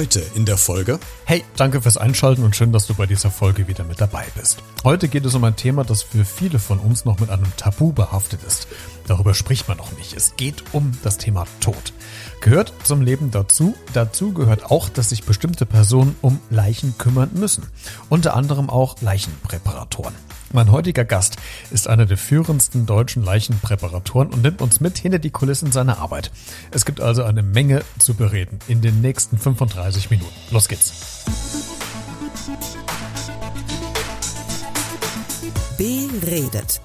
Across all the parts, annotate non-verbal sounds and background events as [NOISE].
Heute in der Folge. Hey, danke fürs Einschalten und schön, dass du bei dieser Folge wieder mit dabei bist. Heute geht es um ein Thema, das für viele von uns noch mit einem Tabu behaftet ist. Darüber spricht man noch nicht. Es geht um das Thema Tod. Gehört zum Leben dazu. Dazu gehört auch, dass sich bestimmte Personen um Leichen kümmern müssen. Unter anderem auch Leichenpräparatoren. Mein heutiger Gast ist einer der führendsten deutschen Leichenpräparatoren und nimmt uns mit hinter die Kulissen seiner Arbeit. Es gibt also eine Menge zu bereden in den nächsten 35 Minuten. Los geht's. Beredet.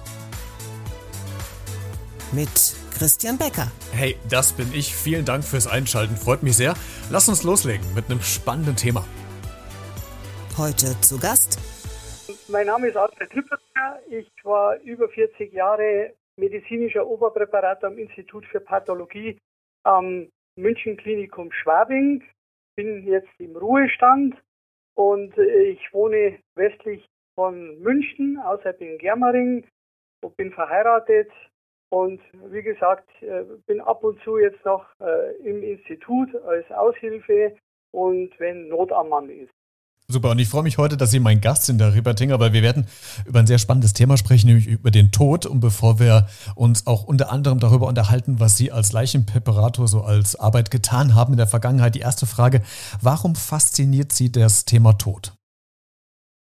Mit Christian Becker. Hey, das bin ich. Vielen Dank fürs Einschalten. Freut mich sehr. Lass uns loslegen mit einem spannenden Thema. Heute zu Gast mein Name ist Alfred Trippertner. Ich war über 40 Jahre medizinischer Oberpräparator am Institut für Pathologie am München Klinikum Schwabing. Bin jetzt im Ruhestand und ich wohne westlich von München, außerhalb in Germering und bin verheiratet und wie gesagt, äh, bin ab und zu jetzt noch äh, im Institut als Aushilfe und wenn Not am Mann ist. Super, und ich freue mich heute, dass Sie mein Gast sind, Herr Riebertinger, weil wir werden über ein sehr spannendes Thema sprechen, nämlich über den Tod. Und bevor wir uns auch unter anderem darüber unterhalten, was Sie als Leichenpräparator so als Arbeit getan haben in der Vergangenheit, die erste Frage, warum fasziniert Sie das Thema Tod?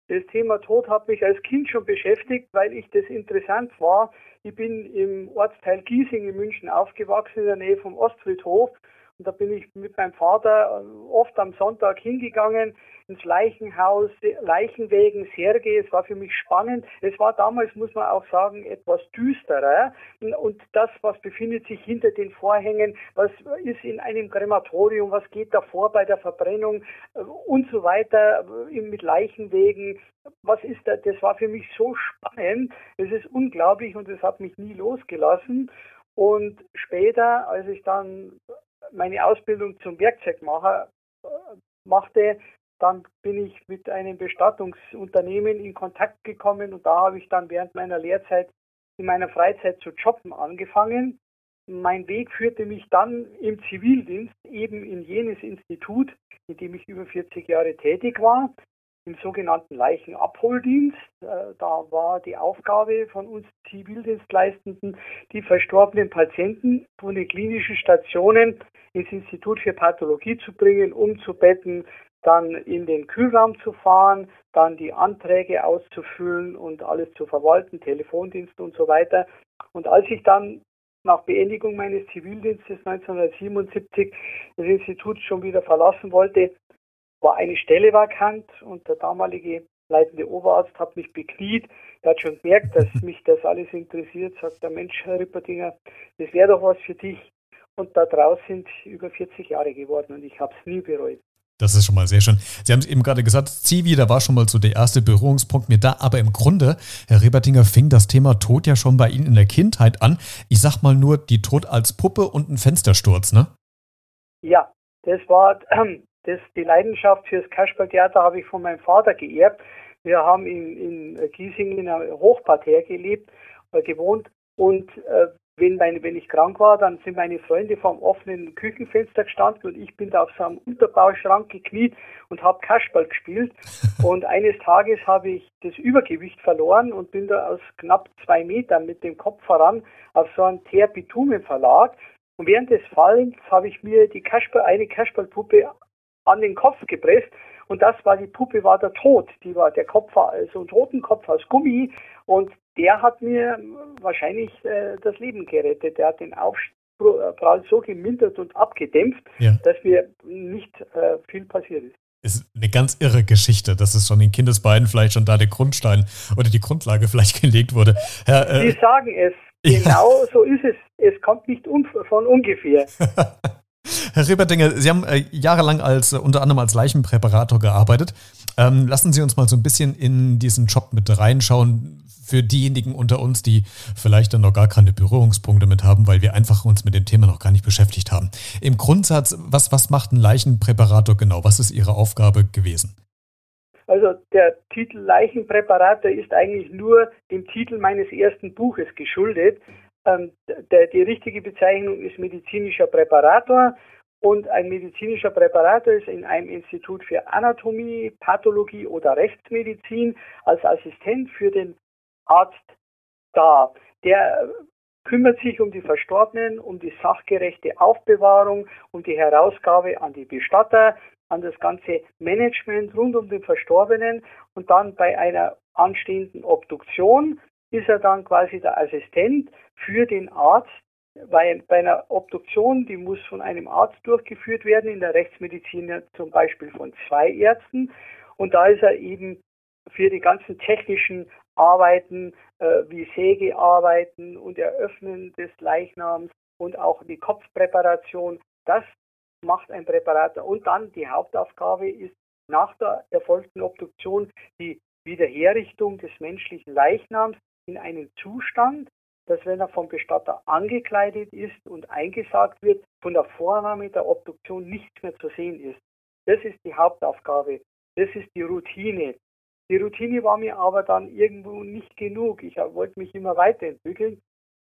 Das Thema Tod hat mich als Kind schon beschäftigt, weil ich das interessant war. Ich bin im Ortsteil Giesing in München aufgewachsen, in der Nähe vom Ostfriedhof. Und da bin ich mit meinem Vater oft am Sonntag hingegangen ins Leichenhaus, Leichenwegen, Särge. Es war für mich spannend. Es war damals, muss man auch sagen, etwas düsterer. Und das, was befindet sich hinter den Vorhängen, was ist in einem Krematorium, was geht davor bei der Verbrennung äh, und so weiter mit Leichenwegen. Was ist da? Das war für mich so spannend. Es ist unglaublich und es hat mich nie losgelassen. Und später, als ich dann meine Ausbildung zum Werkzeugmacher äh, machte, dann bin ich mit einem Bestattungsunternehmen in Kontakt gekommen und da habe ich dann während meiner Lehrzeit in meiner Freizeit zu jobben angefangen. Mein Weg führte mich dann im Zivildienst eben in jenes Institut, in dem ich über 40 Jahre tätig war, im sogenannten Leichenabholdienst. Äh, da war die Aufgabe von uns Zivildienstleistenden, die verstorbenen Patienten von den klinischen Stationen ins Institut für Pathologie zu bringen, umzubetten, dann in den Kühlraum zu fahren, dann die Anträge auszufüllen und alles zu verwalten, Telefondienst und so weiter. Und als ich dann nach Beendigung meines Zivildienstes 1977 das Institut schon wieder verlassen wollte, war eine Stelle vakant und der damalige leitende Oberarzt hat mich bekniet. Er hat schon gemerkt, dass [LAUGHS] mich das alles interessiert, sagt der Mensch, Herr Ripperdinger, das wäre doch was für dich. Und da draus sind über 40 Jahre geworden und ich habe es nie bereut. Das ist schon mal sehr schön. Sie haben es eben gerade gesagt, Zivi, da war schon mal so der erste Berührungspunkt mir da. Aber im Grunde, Herr Rebertinger, fing das Thema Tod ja schon bei Ihnen in der Kindheit an. Ich sag mal nur die Tod als Puppe und ein Fenstersturz, ne? Ja, das war [CLEARS THROAT] das, die Leidenschaft fürs Kasperltheater habe ich von meinem Vater geerbt. Wir haben in, in Giesing in einem Hochparterre gelebt, äh, gewohnt und äh, wenn, meine, wenn ich krank war, dann sind meine Freunde vom offenen Küchenfenster gestanden und ich bin da auf so einem Unterbauschrank gekniet und habe Kasperl gespielt. [LAUGHS] Und eines Tages habe ich das Übergewicht verloren und bin da aus knapp zwei Metern mit dem Kopf voran auf so einen Teerbitumenverlag. Und während des Fallens habe ich mir die Kasperl, eine Kasperlpuppe an den Kopf gepresst und das war die Puppe war der Tod. Die war der Kopf war also ein Totenkopf aus Gummi und der hat mir wahrscheinlich äh, das Leben gerettet. Der hat den Aufprall so gemindert und abgedämpft, ja. dass mir nicht äh, viel passiert ist. Ist eine ganz irre Geschichte, dass es schon in Kindesbeinen vielleicht schon da der Grundstein oder die Grundlage [LAUGHS] vielleicht gelegt wurde. Herr, äh, Sie sagen es, [LAUGHS] genau ja. so ist es. Es kommt nicht von ungefähr. [LAUGHS] Herr Reberdinger, Sie haben äh, jahrelang als äh, unter anderem als Leichenpräparator gearbeitet. Ähm, lassen Sie uns mal so ein bisschen in diesen Job mit reinschauen für diejenigen unter uns, die vielleicht dann noch gar keine Berührungspunkte mit haben, weil wir einfach uns mit dem Thema noch gar nicht beschäftigt haben. Im Grundsatz, was, was macht ein Leichenpräparator genau? Was ist Ihre Aufgabe gewesen? Also der Titel Leichenpräparator ist eigentlich nur dem Titel meines ersten Buches geschuldet. Ähm, der, die richtige Bezeichnung ist medizinischer Präparator und ein medizinischer Präparator ist in einem Institut für Anatomie, Pathologie oder Rechtsmedizin als Assistent für den Arzt da. Der kümmert sich um die Verstorbenen, um die sachgerechte Aufbewahrung, um die Herausgabe an die Bestatter, an das ganze Management rund um den Verstorbenen und dann bei einer anstehenden Obduktion ist er dann quasi der Assistent für den Arzt, bei, bei einer Obduktion, die muss von einem Arzt durchgeführt werden, in der Rechtsmedizin zum Beispiel von zwei Ärzten. Und da ist er eben für die ganzen technischen Arbeiten äh, wie Sägearbeiten und Eröffnen des Leichnams und auch die Kopfpräparation, das macht ein Präparator. Und dann die Hauptaufgabe ist nach der erfolgten Obduktion die Wiederherrichtung des menschlichen Leichnams in einen Zustand, dass wenn er vom Bestatter angekleidet ist und eingesagt wird, von der Vornahme der Obduktion nichts mehr zu sehen ist. Das ist die Hauptaufgabe. Das ist die Routine. Die Routine war mir aber dann irgendwo nicht genug. Ich wollte mich immer weiterentwickeln.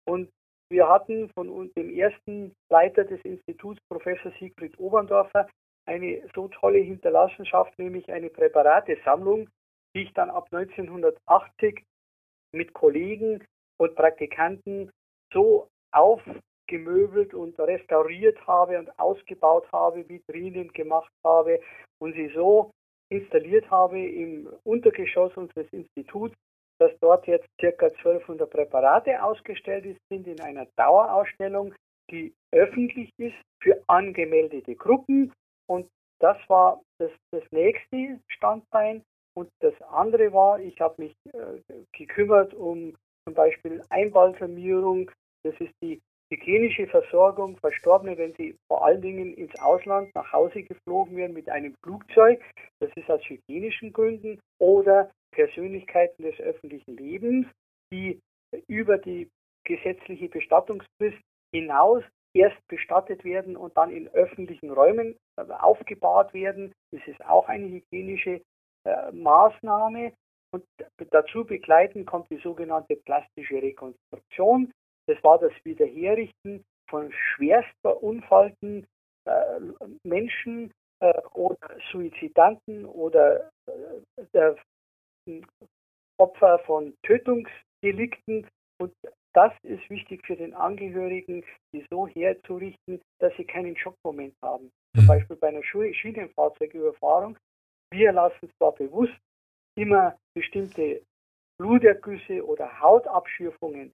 Und wir hatten von dem ersten Leiter des Instituts, Professor Siegfried Oberndorfer, eine so tolle Hinterlassenschaft, nämlich eine Präparatesammlung, die ich dann ab 1980 mit Kollegen und Praktikanten so aufgemöbelt und restauriert habe und ausgebaut habe, Vitrinen gemacht habe und sie so installiert habe im Untergeschoss unseres Instituts, dass dort jetzt ca. 1200 Präparate ausgestellt sind in einer Dauerausstellung, die öffentlich ist für angemeldete Gruppen. Und das war das, das nächste Standbein. Und das andere war, ich habe mich äh, gekümmert um zum Beispiel Einbalsamierung. Das ist die die klinische Versorgung Verstorbene, wenn sie vor allen Dingen ins Ausland nach Hause geflogen werden mit einem Flugzeug, das ist aus hygienischen Gründen, oder Persönlichkeiten des öffentlichen Lebens, die über die gesetzliche Bestattungsfrist hinaus erst bestattet werden und dann in öffentlichen Räumen äh, aufgebahrt werden. Das ist auch eine hygienische äh, Maßnahme. Und dazu begleiten kommt die sogenannte plastische Rekonstruktion. Das war das Wiederherrichten von schwerst verunfallten äh, Menschen äh, oder Suizidanten oder äh, der Opfer von Tötungsdelikten. Und das ist wichtig für den Angehörigen, die so herzurichten, dass sie keinen Schockmoment haben. Zum mhm. Beispiel bei einer Schienenfahrzeugüberfahrung. Wir lassen zwar bewusst immer bestimmte Blutergüsse oder Hautabschürfungen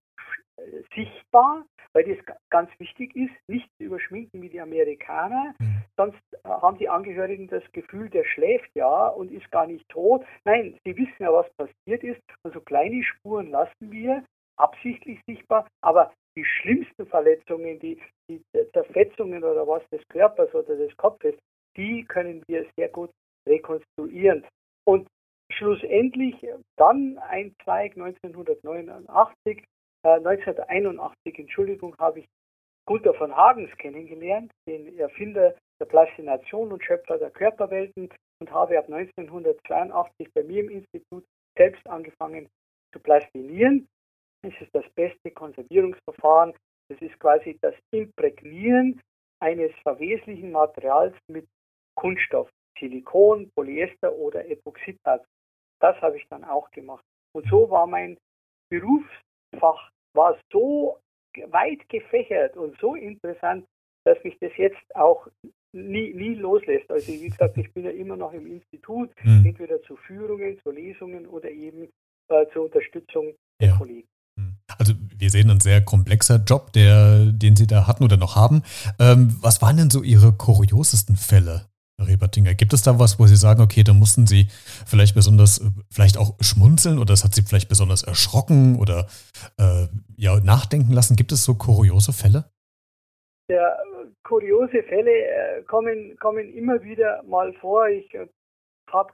sichtbar, weil das ganz wichtig ist, nicht zu überschminken wie die Amerikaner. Mhm. Sonst haben die Angehörigen das Gefühl, der schläft ja und ist gar nicht tot. Nein, sie wissen ja, was passiert ist. Und so kleine Spuren lassen wir absichtlich sichtbar, aber die schlimmsten Verletzungen, die, die Zerfetzungen oder was des Körpers oder des Kopfes, die können wir sehr gut rekonstruieren. Und schlussendlich dann ein Zweig 1989 1981, äh, Entschuldigung, habe ich Gunther von Hagens kennengelernt, den Erfinder der Plastination und Schöpfer der Körperwelten und habe ab 1982 bei mir im Institut selbst angefangen zu plastinieren. Das ist das beste Konservierungsverfahren. Das ist quasi das Imprägnieren eines verweslichen Materials mit Kunststoff, Silikon, Polyester oder Epoxidharz. Das habe ich dann auch gemacht. Und so war mein Berufsfach war so weit gefächert und so interessant, dass mich das jetzt auch nie, nie loslässt. Also wie gesagt, ich bin ja immer noch im Institut, mhm. entweder zu Führungen, zu Lesungen oder eben äh, zur Unterstützung der ja. Kollegen. Hm. Also wir sehen ein sehr komplexer Job, der, den Sie da hatten oder noch haben. Ähm, was waren denn so Ihre kuriosesten Fälle? Rebertinger. Gibt es da was, wo Sie sagen, okay, da mussten Sie vielleicht besonders, äh, vielleicht auch schmunzeln oder das hat Sie vielleicht besonders erschrocken oder äh, ja, nachdenken lassen? Gibt es so kuriose Fälle? Ja, kuriose Fälle äh, kommen, kommen immer wieder mal vor. Ich äh, habe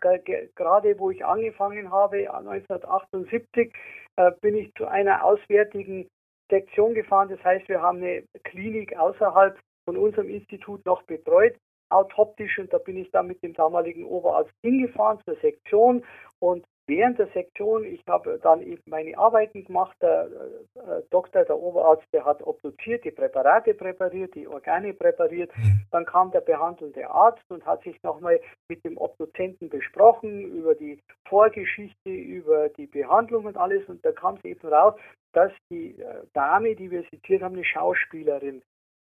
gerade, wo ich angefangen habe, 1978, äh, bin ich zu einer auswärtigen Sektion gefahren. Das heißt, wir haben eine Klinik außerhalb von unserem Institut noch betreut autoptisch und da bin ich dann mit dem damaligen Oberarzt hingefahren zur Sektion und während der Sektion, ich habe dann eben meine Arbeiten gemacht, der äh, Doktor, der Oberarzt, der hat obduziert, die Präparate präpariert, die Organe präpariert. Mhm. Dann kam der behandelnde Arzt und hat sich nochmal mit dem Obduzenten besprochen über die Vorgeschichte, über die Behandlung und alles. Und da kam es eben raus, dass die äh, Dame, die wir zitiert haben, eine Schauspielerin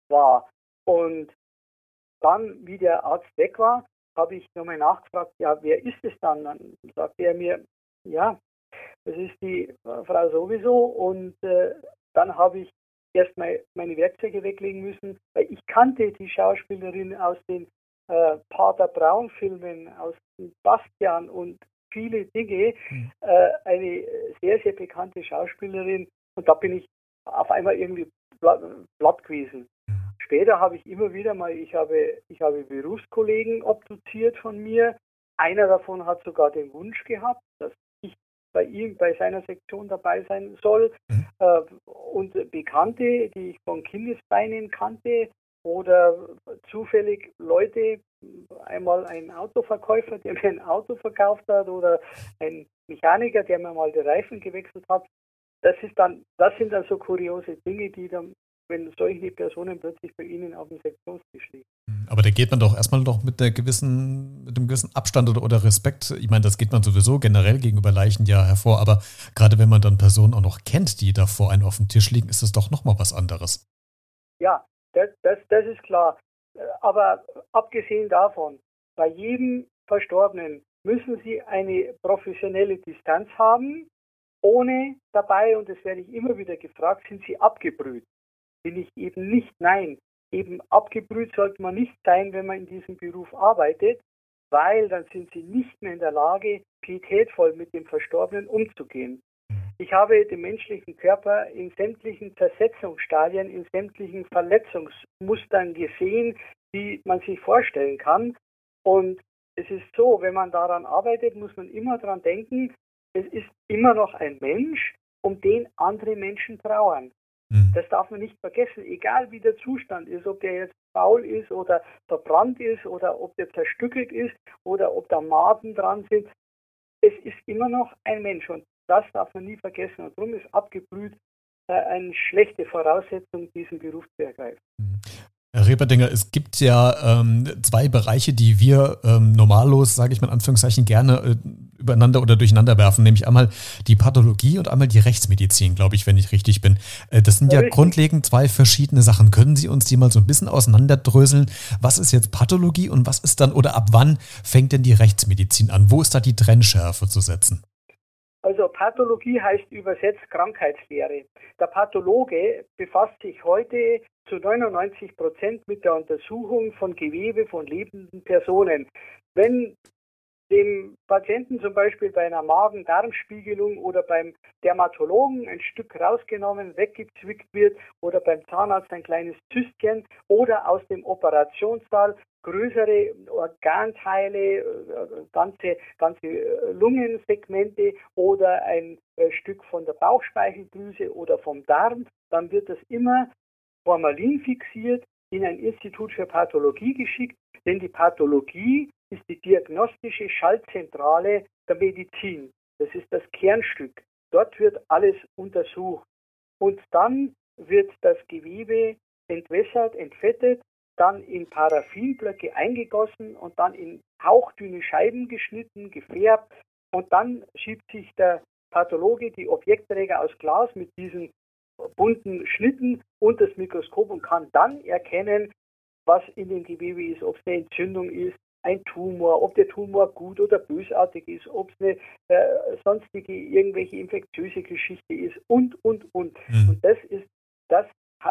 war. Und dann, wie der Arzt weg war, habe ich nochmal nachgefragt, ja, wer ist es dann? Dann sagte er mir, ja, das ist die äh, Frau sowieso. Und äh, dann habe ich erstmal meine Werkzeuge weglegen müssen, weil ich kannte die Schauspielerin aus den äh, Pater Braun Filmen, aus Bastian und viele Dinge. Mhm. Äh, eine sehr, sehr bekannte Schauspielerin. Und da bin ich auf einmal irgendwie platt gewesen. Später habe ich immer wieder mal, ich habe, ich habe Berufskollegen obduziert von mir. Einer davon hat sogar den Wunsch gehabt, dass ich bei ihm, bei seiner Sektion dabei sein soll. Mhm. Äh, und Bekannte, die ich von Kindesbeinen kannte, oder zufällig Leute, einmal ein Autoverkäufer, der [LAUGHS] mir ein Auto verkauft hat, oder ein Mechaniker, der mir mal die Reifen gewechselt hat. Das ist dann, das sind dann so kuriose Dinge, die dann wenn solche Personen plötzlich bei Ihnen auf dem Sektionstisch liegen. Hm, aber da geht man doch erstmal doch mit, der gewissen, mit einem gewissen Abstand oder, oder Respekt. Ich meine, das geht man sowieso generell gegenüber Leichen ja hervor, aber gerade wenn man dann Personen auch noch kennt, die da vor einem auf dem Tisch liegen, ist das doch nochmal was anderes. Ja, das, das, das ist klar. Aber abgesehen davon, bei jedem Verstorbenen müssen Sie eine professionelle Distanz haben, ohne dabei, und das werde ich immer wieder gefragt, sind Sie abgebrüht bin ich eben nicht. Nein, eben abgebrüht sollte man nicht sein, wenn man in diesem Beruf arbeitet, weil dann sind sie nicht mehr in der Lage, pietätvoll mit dem Verstorbenen umzugehen. Ich habe den menschlichen Körper in sämtlichen Zersetzungsstadien, in sämtlichen Verletzungsmustern gesehen, die man sich vorstellen kann. Und es ist so, wenn man daran arbeitet, muss man immer daran denken, es ist immer noch ein Mensch, um den andere Menschen trauern. Mhm. Das darf man nicht vergessen, egal wie der Zustand ist, ob der jetzt faul ist oder verbrannt ist oder ob der zerstückelt ist oder ob da Maden dran sind. Es ist immer noch ein Mensch und das darf man nie vergessen. Und darum ist abgebrüht äh, eine schlechte Voraussetzung, diesen Beruf zu ergreifen. Mhm. Herr Reberdinger, es gibt ja ähm, zwei Bereiche, die wir ähm, normallos, sage ich mal in Anführungszeichen, gerne äh, übereinander oder durcheinander werfen, nämlich einmal die Pathologie und einmal die Rechtsmedizin, glaube ich, wenn ich richtig bin. Äh, das sind ja, ja grundlegend zwei verschiedene Sachen. Können Sie uns die mal so ein bisschen auseinanderdröseln? Was ist jetzt Pathologie und was ist dann oder ab wann fängt denn die Rechtsmedizin an? Wo ist da die Trennschärfe zu setzen? Also Pathologie heißt übersetzt Krankheitslehre. Der Pathologe befasst sich heute zu 99 Prozent mit der Untersuchung von Gewebe von lebenden Personen. Wenn dem Patienten zum Beispiel bei einer Magen-Darm-Spiegelung oder beim Dermatologen ein Stück rausgenommen, weggezwickt wird oder beim Zahnarzt ein kleines Zystchen oder aus dem Operationssaal größere Organteile, äh, ganze, ganze äh, Lungensegmente oder ein äh, Stück von der Bauchspeicheldrüse oder vom Darm, dann wird das immer Formalin fixiert, in ein Institut für Pathologie geschickt, denn die Pathologie ist die diagnostische Schaltzentrale der Medizin. Das ist das Kernstück. Dort wird alles untersucht. Und dann wird das Gewebe entwässert, entfettet, dann in Paraffinblöcke eingegossen und dann in hauchdünne Scheiben geschnitten, gefärbt. Und dann schiebt sich der Pathologe die Objektträger aus Glas mit diesen bunten Schnitten und das Mikroskop und kann dann erkennen, was in dem Gewebe ist, ob es eine Entzündung ist, ein Tumor, ob der Tumor gut oder bösartig ist, ob es eine äh, sonstige irgendwelche infektiöse Geschichte ist und und und. Mhm. Und das ist das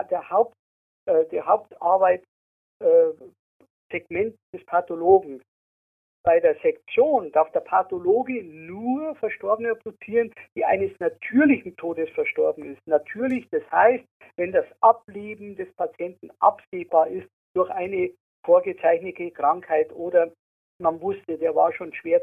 der Haupt äh, der Hauptarbeit äh, des Pathologen. Bei der Sektion darf der Pathologe nur Verstorbene obduzieren, die eines natürlichen Todes verstorben ist. Natürlich, das heißt, wenn das Ableben des Patienten absehbar ist durch eine vorgezeichnete Krankheit oder man wusste, der war schon schwer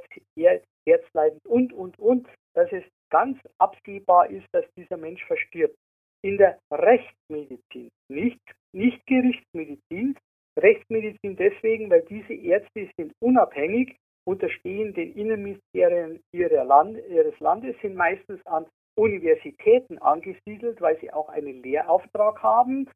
herzleidend und, und, und, dass es ganz absehbar ist, dass dieser Mensch verstirbt. In der Rechtsmedizin, nicht, nicht Gerichtsmedizin, Rechtsmedizin deswegen, weil diese Ärzte sind unabhängig, unterstehen den Innenministerien Land, ihres Landes sind meistens an Universitäten angesiedelt, weil sie auch einen Lehrauftrag haben.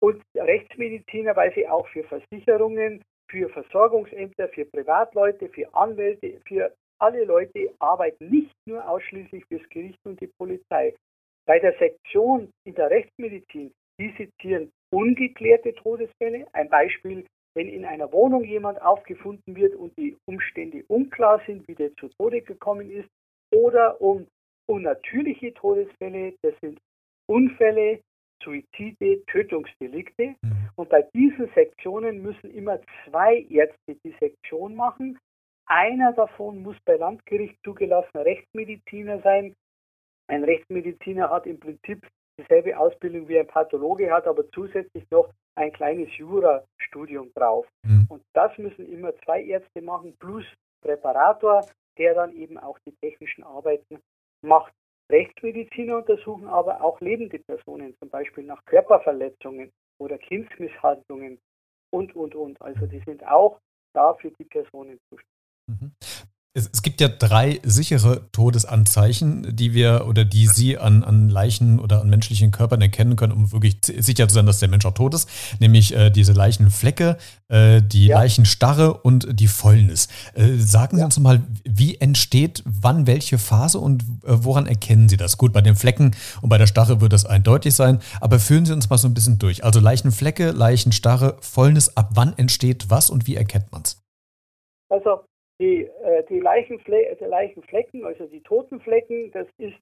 Und Rechtsmediziner, weil sie auch für Versicherungen, für Versorgungsämter, für Privatleute, für Anwälte, für alle Leute arbeiten, nicht nur ausschließlich fürs Gericht und die Polizei. Bei der Sektion in der Rechtsmedizin, die sezieren ungeklärte Todesfälle. Ein Beispiel, wenn in einer Wohnung jemand aufgefunden wird und die Umstände unklar sind, wie der zu Tode gekommen ist, oder um unnatürliche Todesfälle, das sind Unfälle, Suizide, Tötungsdelikte. Mhm. Und bei diesen Sektionen müssen immer zwei Ärzte die Sektion machen. Einer davon muss bei Landgericht zugelassener Rechtsmediziner sein. Ein Rechtsmediziner hat im Prinzip dieselbe Ausbildung wie ein Pathologe, hat aber zusätzlich noch ein kleines Jurastudium drauf. Mhm. Und das müssen immer zwei Ärzte machen, plus Präparator, der dann eben auch die technischen Arbeiten macht. Rechtsmediziner untersuchen aber auch lebende Personen, zum Beispiel nach Körperverletzungen oder Kindsmisshandlungen und, und, und. Also die sind auch da für die Personen zuständig. Es, es, gibt ja drei sichere Todesanzeichen, die wir oder die Sie an, an Leichen oder an menschlichen Körpern erkennen können, um wirklich sicher zu sein, dass der Mensch auch tot ist. Nämlich äh, diese Leichenflecke, äh, die ja. Leichenstarre und die Fäulnis. Äh, sagen Sie ja. uns mal, wie entsteht wann welche Phase und äh, woran erkennen Sie das? Gut, bei den Flecken und bei der Starre wird das eindeutig sein, aber führen Sie uns mal so ein bisschen durch. Also Leichenflecke, Leichenstarre, Fäulnis, ab wann entsteht was und wie erkennt man es? Also die, äh, die, Leichenfle die Leichenflecken, also die Totenflecken, das ist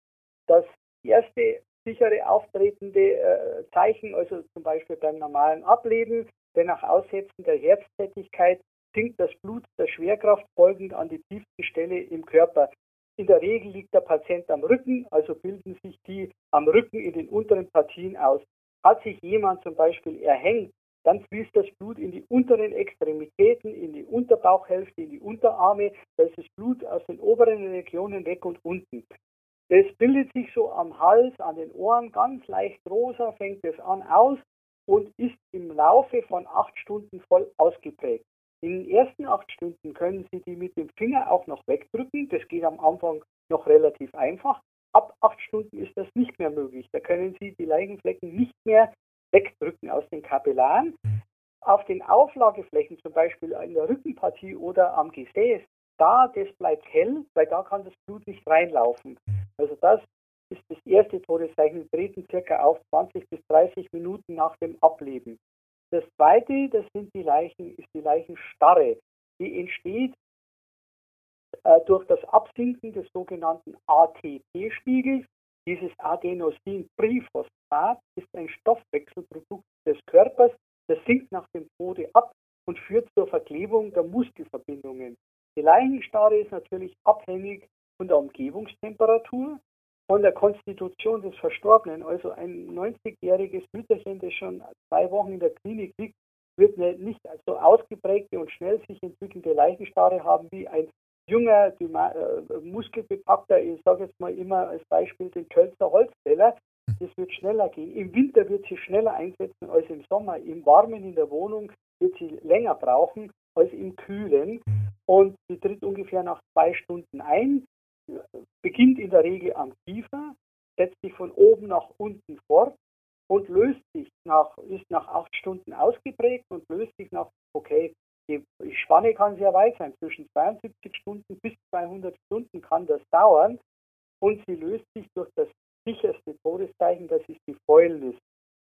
das erste sichere auftretende äh, Zeichen, also zum Beispiel beim normalen Ableben, denn nach Aussetzen der Herztätigkeit sinkt das Blut der Schwerkraft folgend an die tiefste Stelle im Körper. In der Regel liegt der Patient am Rücken, also bilden sich die am Rücken in den unteren Partien aus. Hat sich jemand zum Beispiel erhängt dann fließt das Blut in die unteren Extremitäten, in die Unterbauchhälfte, in die Unterarme. Da ist das Blut aus den oberen Regionen weg und unten. Das bildet sich so am Hals, an den Ohren, ganz leicht rosa fängt es an aus und ist im Laufe von acht Stunden voll ausgeprägt. In den ersten acht Stunden können Sie die mit dem Finger auch noch wegdrücken. Das geht am Anfang noch relativ einfach. Ab acht Stunden ist das nicht mehr möglich. Da können Sie die Leichenflecken nicht mehr wegdrücken aus den Kapillaren. Mhm. Auf den Auflageflächen, zum Beispiel in der Rückenpartie oder am Gesäß, da, das bleibt hell, weil da kann das Blut nicht reinlaufen. Mhm. Also das ist das erste Todeszeichen. Wir treten circa auf 20 bis 30 Minuten nach dem Ableben. Das zweite, das sind die Leichen, ist die Leichenstarre. Die entsteht äh, durch das Absinken des sogenannten ATP-Spiegels. Dieses Adenosintriphosphat ist ein Stoffwechselprodukt des Körpers, das sinkt nach dem Tode ab und führt zur Verklebung der Muskelverbindungen. Die Leichenstarre ist natürlich abhängig von der Umgebungstemperatur, von der Konstitution des Verstorbenen. Also ein 90-jähriges Mütterchen, das schon zwei Wochen in der Klinik liegt, wird nicht so ausgeprägte und schnell sich entwickelnde Leichenstarre haben wie ein junger, äh, muskelbepackter, ich sage jetzt mal immer als Beispiel den Kölzer Holzfäller, hm. das wird schneller gehen. Im Winter wird sie schneller einsetzen als im Sommer. Im Warmen in der Wohnung wird sie länger brauchen als im Kühlen. Hm. Und sie tritt ungefähr nach zwei Stunden ein, beginnt in der Regel am Kiefer, setzt sich von oben nach unten fort und löst sich nach, ist nach acht Stunden ausgeprägt und löst sich nach, die Spanne kann sehr weit sein, zwischen 72 Stunden bis 200 Stunden kann das dauern und sie löst sich durch das sicherste Todeszeichen, das ist die Fäulnis.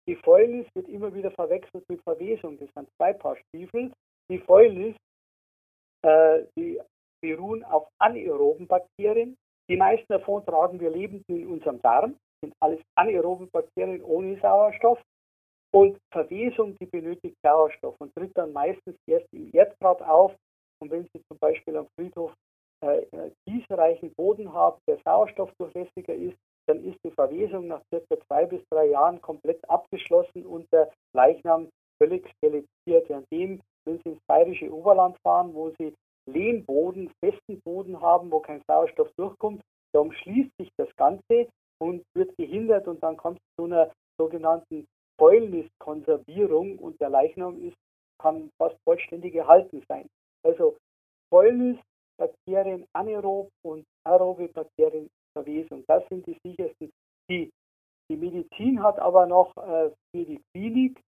Die Fäulnis wird immer wieder verwechselt mit Verwesung, das sind zwei Paar Stiefel. Die Fäulnis, äh, die beruhen auf anaeroben Bakterien. Die meisten davon tragen wir lebend in unserem Darm, sind alles anaeroben Bakterien ohne Sauerstoff. Und Verwesung, die benötigt Sauerstoff und tritt dann meistens erst im Erdgrab auf. Und wenn Sie zum Beispiel am Friedhof äh, kiesreichen Boden haben, der sauerstoffdurchlässiger ist, dann ist die Verwesung nach circa zwei bis drei Jahren komplett abgeschlossen und der Leichnam völlig skelettiert. An dem, wenn Sie ins bayerische Oberland fahren, wo Sie Lehmboden, festen Boden haben, wo kein Sauerstoff durchkommt, da umschließt sich das Ganze und wird gehindert und dann kommt es zu einer sogenannten Fäulniskonservierung und der Leichnam ist, kann fast vollständig erhalten sein. Also Fäulnis Bakterien anaerob und aerobe Bakterien Verwesung. Das sind die sichersten. Die, die Medizin hat aber noch äh, für die Klinik,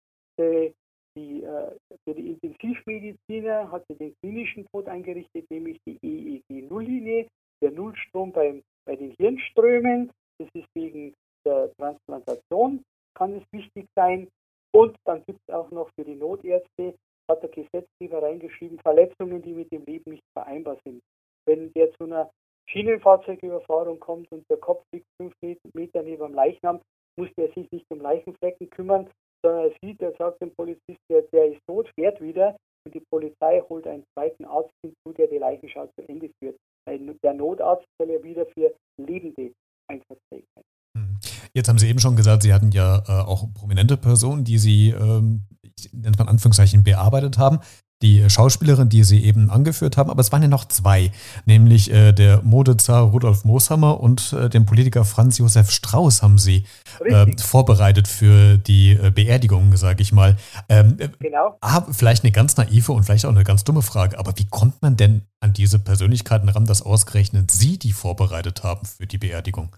äh, die, äh, für die Intensivmediziner hat sie den klinischen Tod eingerichtet, nämlich die EEG-Nulllinie, der Nullstrom beim, bei den Hirnströmen. Das ist wegen der Transplantation, kann es wichtig sein. Und dann gibt es auch noch für die Notärzte, hat der Gesetzgeber reingeschrieben, Verletzungen, die mit dem Leben nicht vereinbar sind. Wenn der zu einer Schienenfahrzeugüberfahrung kommt und der Kopf liegt fünf Meter neben dem Leichnam, muss der sich nicht um Leichenflecken kümmern, sondern er sieht, er sagt dem Polizist, der, der ist tot, fährt wieder und die Polizei holt einen zweiten Arzt hinzu, der die Leichenschau zu Ende führt. Der Notarzt soll ja wieder für Lebende einsatzfähig sein. Hm. Jetzt haben Sie eben schon gesagt, Sie hatten ja äh, auch prominente Personen, die Sie, ähm, ich nenne es mal Anführungszeichen, bearbeitet haben die Schauspielerin, die Sie eben angeführt haben, aber es waren ja noch zwei, nämlich äh, der Modezar Rudolf Mooshammer und äh, den Politiker Franz Josef Strauß haben Sie äh, vorbereitet für die äh, Beerdigung, sage ich mal. Ähm, äh, genau. Ah, vielleicht eine ganz naive und vielleicht auch eine ganz dumme Frage, aber wie kommt man denn an diese Persönlichkeiten ran, dass ausgerechnet Sie die vorbereitet haben für die Beerdigung?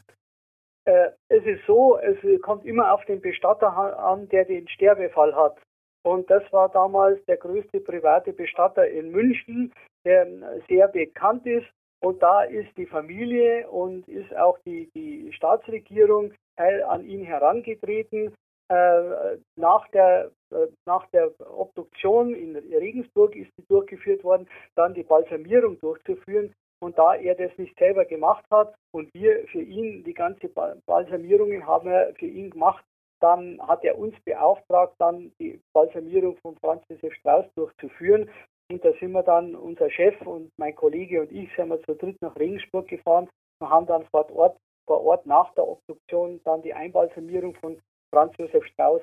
Ist so, es kommt immer auf den Bestatter an, der den Sterbefall hat. Und das war damals der größte private Bestatter in München, der sehr bekannt ist. Und da ist die Familie und ist auch die, die Staatsregierung an ihn herangetreten. Äh, nach, der, äh, nach der Obduktion in Regensburg ist sie durchgeführt worden, dann die Balsamierung durchzuführen. Und da er das nicht selber gemacht hat und wir für ihn die ganze Balsamierungen haben wir für ihn gemacht, dann hat er uns beauftragt, dann die Balsamierung von Franz Josef Strauß durchzuführen. Und da sind wir dann, unser Chef und mein Kollege und ich, sind wir zu dritt nach Regensburg gefahren und haben dann vor Ort, vor Ort nach der Obduktion dann die Einbalsamierung von Franz Josef Strauß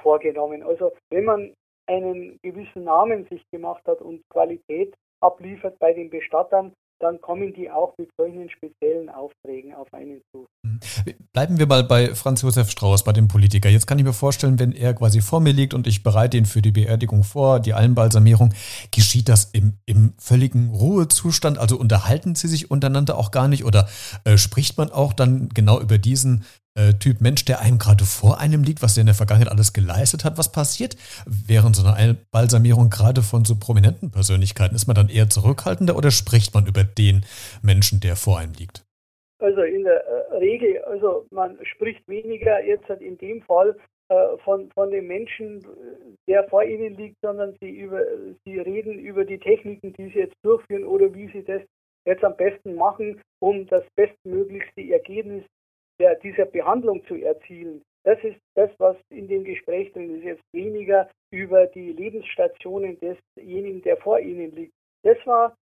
vorgenommen. Also wenn man einen gewissen Namen sich gemacht hat und Qualität abliefert bei den Bestattern, dann kommen die auch mit solchen speziellen Aufträgen auf einen zu. Mhm. Bleiben wir mal bei Franz Josef Strauß, bei dem Politiker. Jetzt kann ich mir vorstellen, wenn er quasi vor mir liegt und ich bereite ihn für die Beerdigung vor, die Allenbalsamierung, geschieht das im, im völligen Ruhezustand? Also unterhalten Sie sich untereinander auch gar nicht oder äh, spricht man auch dann genau über diesen äh, Typ Mensch, der einem gerade vor einem liegt, was der in der Vergangenheit alles geleistet hat. Was passiert während so einer Balsamierung gerade von so prominenten Persönlichkeiten? Ist man dann eher zurückhaltender oder spricht man über den Menschen, der vor einem liegt? Also in der äh, Regel, also man spricht weniger jetzt in dem Fall äh, von, von dem Menschen, der vor ihnen liegt, sondern sie, über, sie reden über die Techniken, die sie jetzt durchführen oder wie sie das jetzt am besten machen, um das bestmöglichste Ergebnis der, dieser Behandlung zu erzielen. Das ist das, was in dem Gespräch drin ist. Jetzt weniger über die Lebensstationen desjenigen, der vor Ihnen liegt. Das war,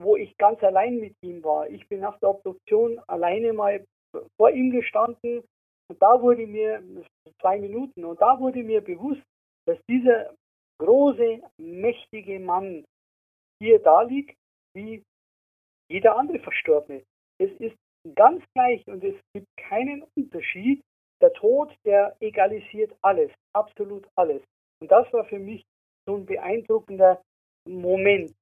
wo ich ganz allein mit ihm war. Ich bin nach der Obduktion alleine mal vor ihm gestanden und da wurde mir, zwei Minuten, und da wurde mir bewusst, dass dieser große, mächtige Mann hier da liegt, wie jeder andere Verstorbene. Es ist ganz gleich und es gibt keinen Unterschied. Der Tod, der egalisiert alles, absolut alles. Und das war für mich so ein beeindruckender Moment.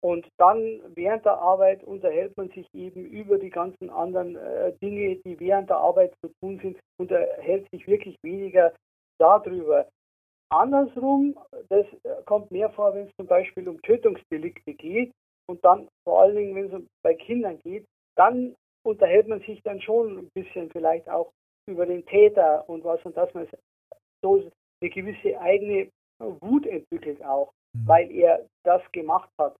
Und dann während der Arbeit unterhält man sich eben über die ganzen anderen äh, Dinge, die während der Arbeit zu tun sind, unterhält sich wirklich weniger darüber. Andersrum, das äh, kommt mehr vor, wenn es zum Beispiel um Tötungsdelikte geht und dann vor allen Dingen, wenn es bei Kindern geht, dann unterhält man sich dann schon ein bisschen vielleicht auch über den Täter und was und dass man so eine gewisse eigene Wut entwickelt auch, mhm. weil er das gemacht hat,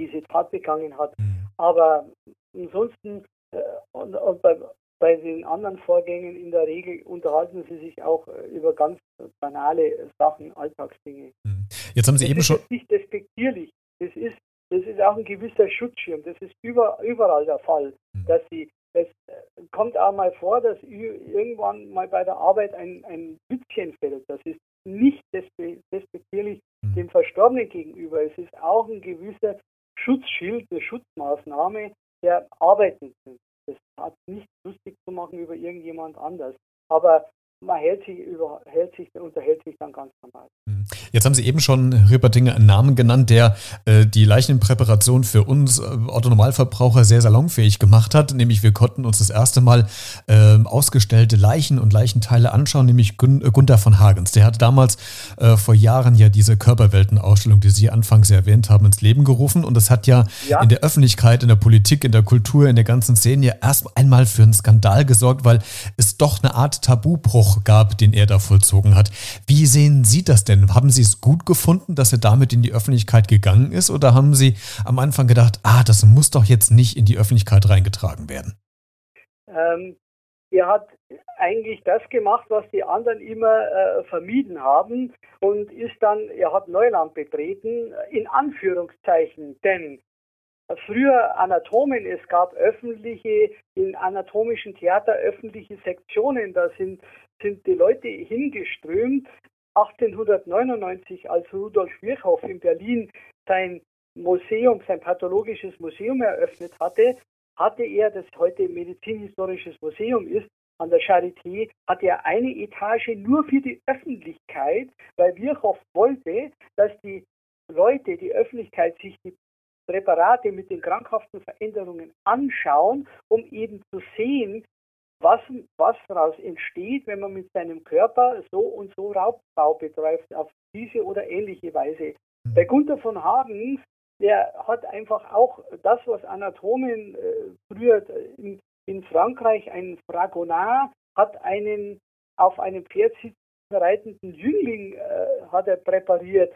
diese Tat begangen hat. Mhm. Aber ansonsten äh, und, und bei, bei, den anderen Vorgängen in der Regel unterhalten sie sich auch äh, über ganz banale Sachen, Alltagsdinge. Mhm. Jetzt haben Sie das eben schon. Das ist nicht despektierlich. Das ist das ist auch ein gewisser Schutzschirm. Das ist über, überall der Fall. Dass sie, es kommt auch mal vor, dass irgendwann mal bei der Arbeit ein, ein Witzchen fällt. Das ist nicht despektierlich mhm. dem Verstorbenen gegenüber. Es ist auch ein gewisser Schutzschild, eine Schutzmaßnahme der Arbeitenden. Das hat nichts lustig zu machen über irgendjemand anders. Aber man hält sich, über, hält sich, unterhält sich dann ganz normal. Mhm. Jetzt haben Sie eben schon, Herr Rippertinger, einen Namen genannt, der äh, die Leichenpräparation für uns äh, Autonormalverbraucher sehr salonfähig gemacht hat. Nämlich wir konnten uns das erste Mal äh, ausgestellte Leichen und Leichenteile anschauen, nämlich Gun äh, Gunther von Hagens. Der hat damals äh, vor Jahren ja diese Körperweltenausstellung, die Sie anfangs erwähnt haben, ins Leben gerufen. Und das hat ja, ja, in der Öffentlichkeit, in der Politik, in der Kultur, in der ganzen Szene ja erst einmal für einen Skandal gesorgt, weil es doch eine Art Tabubruch gab, den er da vollzogen hat. Wie sehen Sie das denn? Haben Sie es gut gefunden, dass er damit in die Öffentlichkeit gegangen ist? Oder haben Sie am Anfang gedacht, ah, das muss doch jetzt nicht in die Öffentlichkeit reingetragen werden? Ähm, er hat eigentlich das gemacht, was die anderen immer äh, vermieden haben und ist dann, er hat Neuland betreten, in Anführungszeichen, denn früher Anatomen, es gab öffentliche, in anatomischen Theater öffentliche Sektionen, da sind, sind die Leute hingeströmt 1899, als Rudolf Virchow in Berlin sein Museum, sein pathologisches Museum eröffnet hatte, hatte er, das heute Medizinhistorisches Museum ist, an der Charité, hatte er eine Etage nur für die Öffentlichkeit, weil Virchow wollte, dass die Leute, die Öffentlichkeit sich die Präparate mit den krankhaften Veränderungen anschauen, um eben zu sehen, was, was daraus entsteht, wenn man mit seinem Körper so und so Raubbau betreibt, auf diese oder ähnliche Weise. Mhm. Bei Gunther von Hagens, der hat einfach auch das, was Anatomen äh, früher in, in, Frankreich, ein Fragonard, hat einen auf einem Pferd reitenden Jüngling äh, hat er präpariert.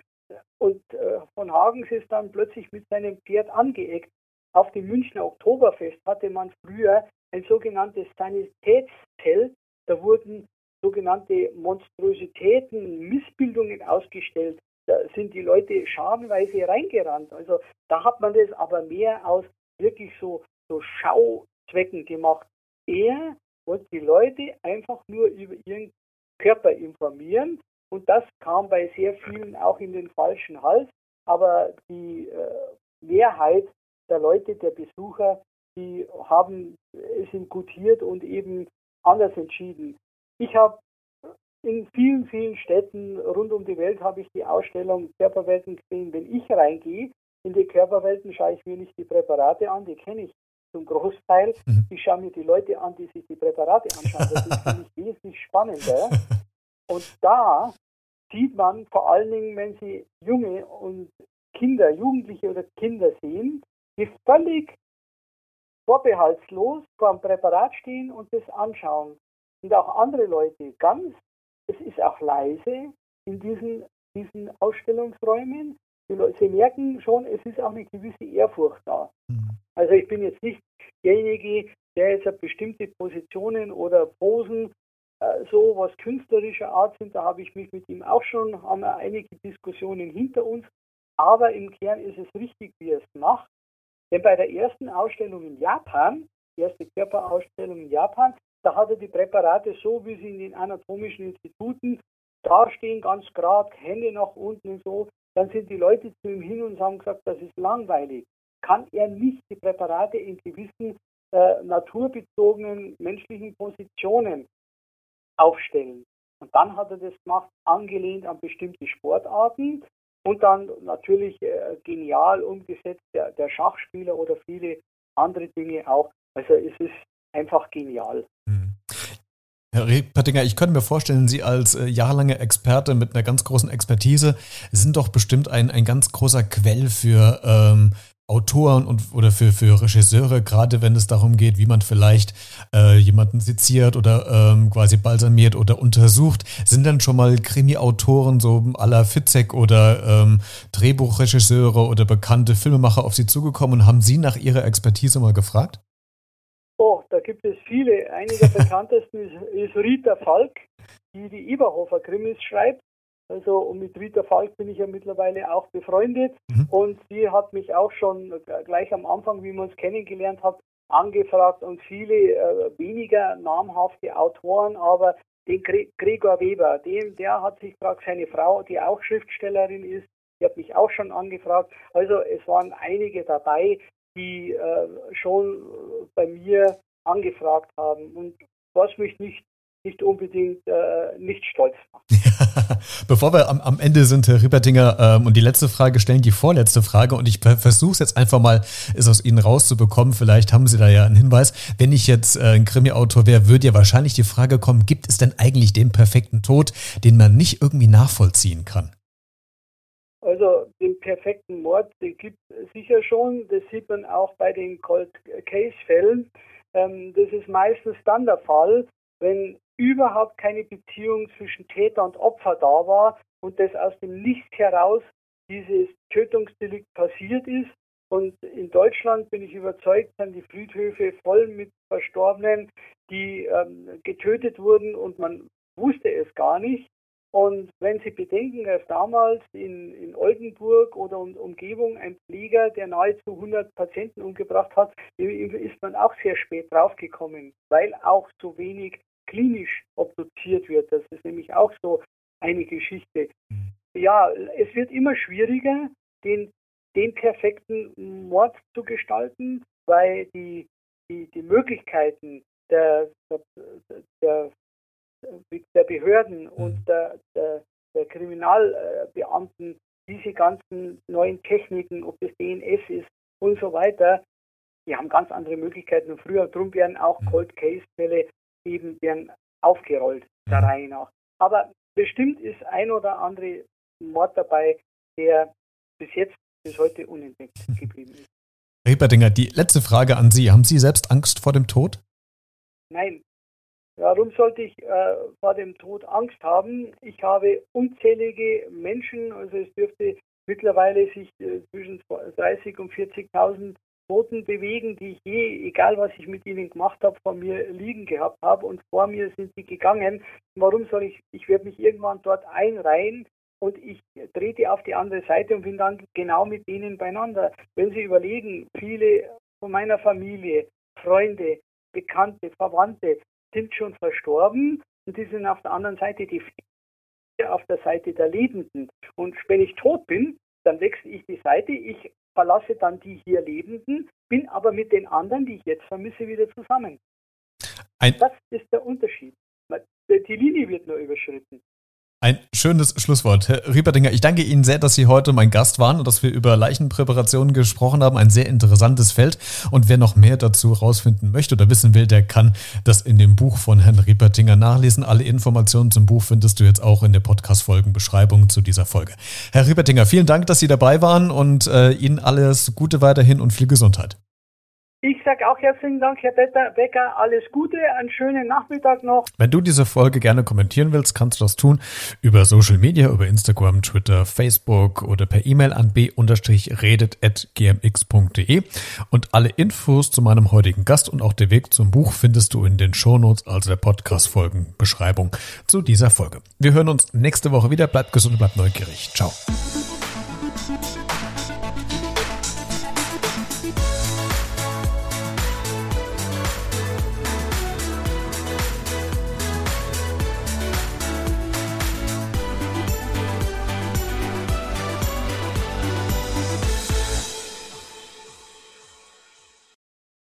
Und äh, von Hagens ist dann plötzlich mit seinem Pferd angeeckt. Auf dem Münchner Oktoberfest hatte man früher ein sogenanntes Sanitätszelt. Da wurden sogenannte Monstrositäten, Missbildungen ausgestellt. Da sind die Leute schadenweise reingerannt. Also da hat man das aber mehr aus wirklich so, so Schauzwecken gemacht. Er wollte die Leute einfach nur über ihren Körper informieren und das kam bei sehr vielen auch in den falschen Hals. Aber die äh, Mehrheit der Leute, der Besucher, die haben, sind gutiert und eben anders entschieden. Ich habe in vielen, vielen Städten rund um die Welt habe ich die Ausstellung Körperwelten gesehen. Wenn ich reingehe in die Körperwelten, schaue ich mir nicht die Präparate an, die kenne ich zum Großteil. Mhm. Ich schaue mir die Leute an, die sich die Präparate anschauen. Das ist für mich wesentlich spannender. [LAUGHS] Und da sieht man vor allen Dingen, wenn Sie junge und Kinder, Jugendliche oder Kinder sehen, die völlig vorbehaltslos vor dem Präparat stehen und das anschauen. Und auch andere Leute ganz, es ist auch leise in diesen, diesen Ausstellungsräumen. Die Leute, sie merken schon, es ist auch eine gewisse Ehrfurcht da. Mhm. Also ich bin jetzt nicht derjenige, der jetzt bestimmte Positionen oder Posen äh, so was künstlerischer Art sind. Da habe ich mich mit ihm auch schon, haben wir einige Diskussionen hinter uns. Aber im Kern ist es richtig, wie er es macht. Denn bei der ersten Ausstellung in Japan, die erste Körperausstellung in Japan, da hat er die Präparate so, wie sie in den anatomischen Instituten dastehen, ganz gerade, Hände nach unten und so. Dann sind die Leute zu ihm hin und haben gesagt, das ist langweilig. Kann er nicht die Präparate in gewissen äh, naturbezogenen menschlichen Positionen aufstellen? Und dann hat er das gemacht, angelehnt an bestimmte Sportarten. Und dann natürlich äh, genial umgesetzt der, der, Schachspieler oder viele andere Dinge auch. Also es ist einfach genial. Hm. Herr Pettinger, ich könnte mir vorstellen, Sie als äh, jahrelanger Experte mit einer ganz großen Expertise sind doch bestimmt ein, ein ganz großer Quell für ähm, Autoren und oder für, für Regisseure, gerade wenn es darum geht, wie man vielleicht äh, jemanden seziert oder ähm, quasi balsamiert oder untersucht, sind dann schon mal Krimi-Autoren so aller Fitzek oder ähm, Drehbuchregisseure oder bekannte Filmemacher auf Sie zugekommen und haben Sie nach Ihrer Expertise mal gefragt? Oh, da gibt es viele. Einer der bekanntesten ist, ist Rita Falk, die die Eberhofer-Krimis schreibt. Also und mit Rita Falk bin ich ja mittlerweile auch befreundet mhm. und sie hat mich auch schon gleich am Anfang, wie wir uns kennengelernt haben, angefragt und viele äh, weniger namhafte Autoren, aber den Gregor Weber, den, der hat sich gefragt, seine Frau, die auch Schriftstellerin ist, die hat mich auch schon angefragt. Also es waren einige dabei, die äh, schon bei mir angefragt haben. Und was mich nicht nicht unbedingt äh, nicht stolz macht. [LAUGHS] Bevor wir am, am, Ende sind, Herr Riepertinger, ähm, und die letzte Frage stellen, die vorletzte Frage, und ich versuche es jetzt einfach mal, es aus Ihnen rauszubekommen. Vielleicht haben Sie da ja einen Hinweis. Wenn ich jetzt äh, ein Krimi-Autor wäre, würde ja wahrscheinlich die Frage kommen, gibt es denn eigentlich den perfekten Tod, den man nicht irgendwie nachvollziehen kann? Also den perfekten Mord, den gibt es sicher schon. Das sieht man auch bei den Cold Case-Fällen. Ähm, das ist meistens dann der Fall, wenn überhaupt keine Beziehung zwischen Täter und Opfer da war und das aus dem Nichts heraus dieses Tötungsdelikt passiert ist. Und in Deutschland bin ich überzeugt, sind die Friedhöfe voll mit Verstorbenen, die ähm, getötet wurden und man wusste es gar nicht. Und wenn Sie bedenken, dass damals in, in Oldenburg oder um, Umgebung ein Pfleger, der nahezu 100 Patienten umgebracht hat, ist man auch sehr spät draufgekommen, weil auch so wenig klinisch obduziert wird. Das ist nämlich auch so eine Geschichte. Mhm. Ja, es wird immer schwieriger, den, den perfekten Mord zu gestalten, weil die, die, die Möglichkeiten der, der, der, Behörden mhm. und der, der, der Kriminalbeamten diese ganzen neuen Techniken, ob das DNS ist und so weiter, die haben ganz andere Möglichkeiten. Und früher, darum werden auch mhm. Cold Case Fälle eben werden aufgerollt, der mhm. Reihe nach. Aber bestimmt ist ein oder andere Mord dabei, der bis jetzt, bis heute unentdeckt geblieben ist. Reperdinger, die letzte Frage an Sie. Haben Sie selbst Angst vor dem Tod? Nein. Warum sollte ich äh, vor dem Tod Angst haben? Ich habe unzählige Menschen, also es dürfte mittlerweile sich äh, zwischen 30 und 40.000 Toten bewegen, die ich je, egal was ich mit ihnen gemacht habe, vor mir liegen gehabt habe und vor mir sind sie gegangen. Warum soll ich, ich werde mich irgendwann dort einreihen und ich trete auf die andere Seite und bin dann genau mit denen beieinander. Wenn Sie überlegen, viele von meiner Familie, Freunde, Bekannte, Verwandte sind schon verstorben und die sind auf der anderen Seite die auf der Seite der Lebenden. Und wenn ich tot bin, dann wechsle ich die Seite, ich verlasse dann die hier Lebenden, bin aber mit den anderen, die ich jetzt vermisse, wieder zusammen. Ein das ist der Unterschied. Die Linie wird nur überschritten. Ein schönes Schlusswort. Herr Rieperdinger, ich danke Ihnen sehr, dass Sie heute mein Gast waren und dass wir über Leichenpräparationen gesprochen haben. Ein sehr interessantes Feld. Und wer noch mehr dazu herausfinden möchte oder wissen will, der kann das in dem Buch von Herrn Rieperdinger nachlesen. Alle Informationen zum Buch findest du jetzt auch in der Podcast-Folgenbeschreibung zu dieser Folge. Herr Rieperdinger, vielen Dank, dass Sie dabei waren und äh, Ihnen alles Gute weiterhin und viel Gesundheit. Ich sage auch herzlichen Dank, Herr Becker. Alles Gute, einen schönen Nachmittag noch. Wenn du diese Folge gerne kommentieren willst, kannst du das tun über Social Media, über Instagram, Twitter, Facebook oder per E-Mail an b-redet.gmx.de. Und alle Infos zu meinem heutigen Gast und auch der Weg zum Buch findest du in den Shownotes, also der Podcast-Folgenbeschreibung zu dieser Folge. Wir hören uns nächste Woche wieder. Bleibt gesund und bleibt neugierig. Ciao.